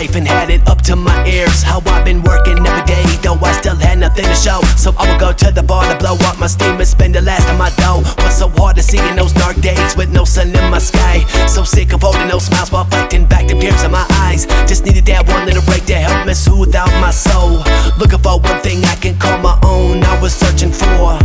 life and had it up to my ears. How I've been working every day, though I still had nothing to show. So I would go to the bar to blow up my steam and spend the last of my dough. What's so hard to see in those dark days with no sun in my sky? So sick of holding those smiles while fighting back the tears in my eyes. Just needed that one little break to help me soothe out my soul. Looking for one thing I can call my own. I was searching for.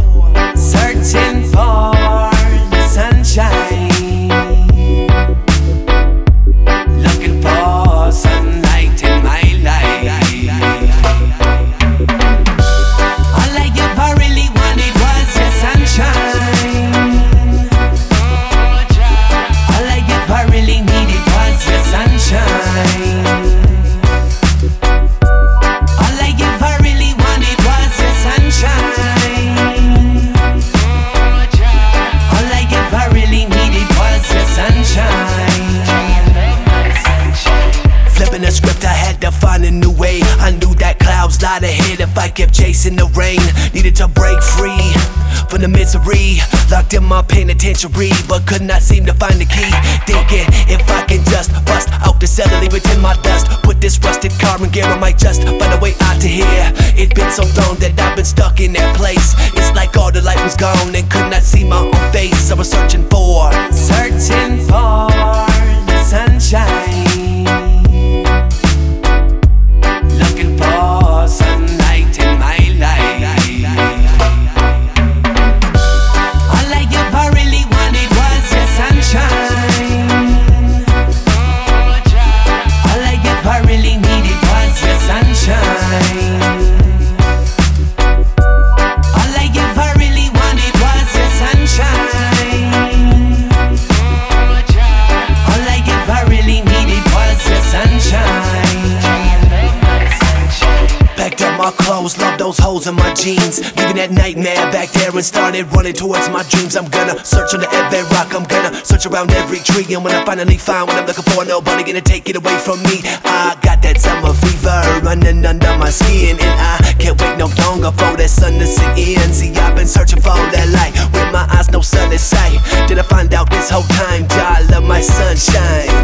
Flipping the script, I had to find a new way. I knew that clouds lied ahead if I kept chasing the rain. Needed to break free from the misery. Locked in my penitentiary, but could not seem to find the key. Thinking if I can just bust out the cell and leave it in my dust. Put this rusted car in gear, I might just find a way out to here. It's been so long that I've been stuck in that place. It's like all the light was gone and could not see my own face. I was searching for, Searching for the sunshine. Those holes in my jeans. Leaving that nightmare back there and started running towards my dreams. I'm gonna search under every rock, I'm gonna search around every tree. And when I finally find what I'm looking for, nobody gonna take it away from me. I got that summer fever running under my skin. And I can't wait no longer for that sun to set in. See, I've been searching for that light with my eyes, no sun in sight. Did I find out this whole time, God love my sunshine?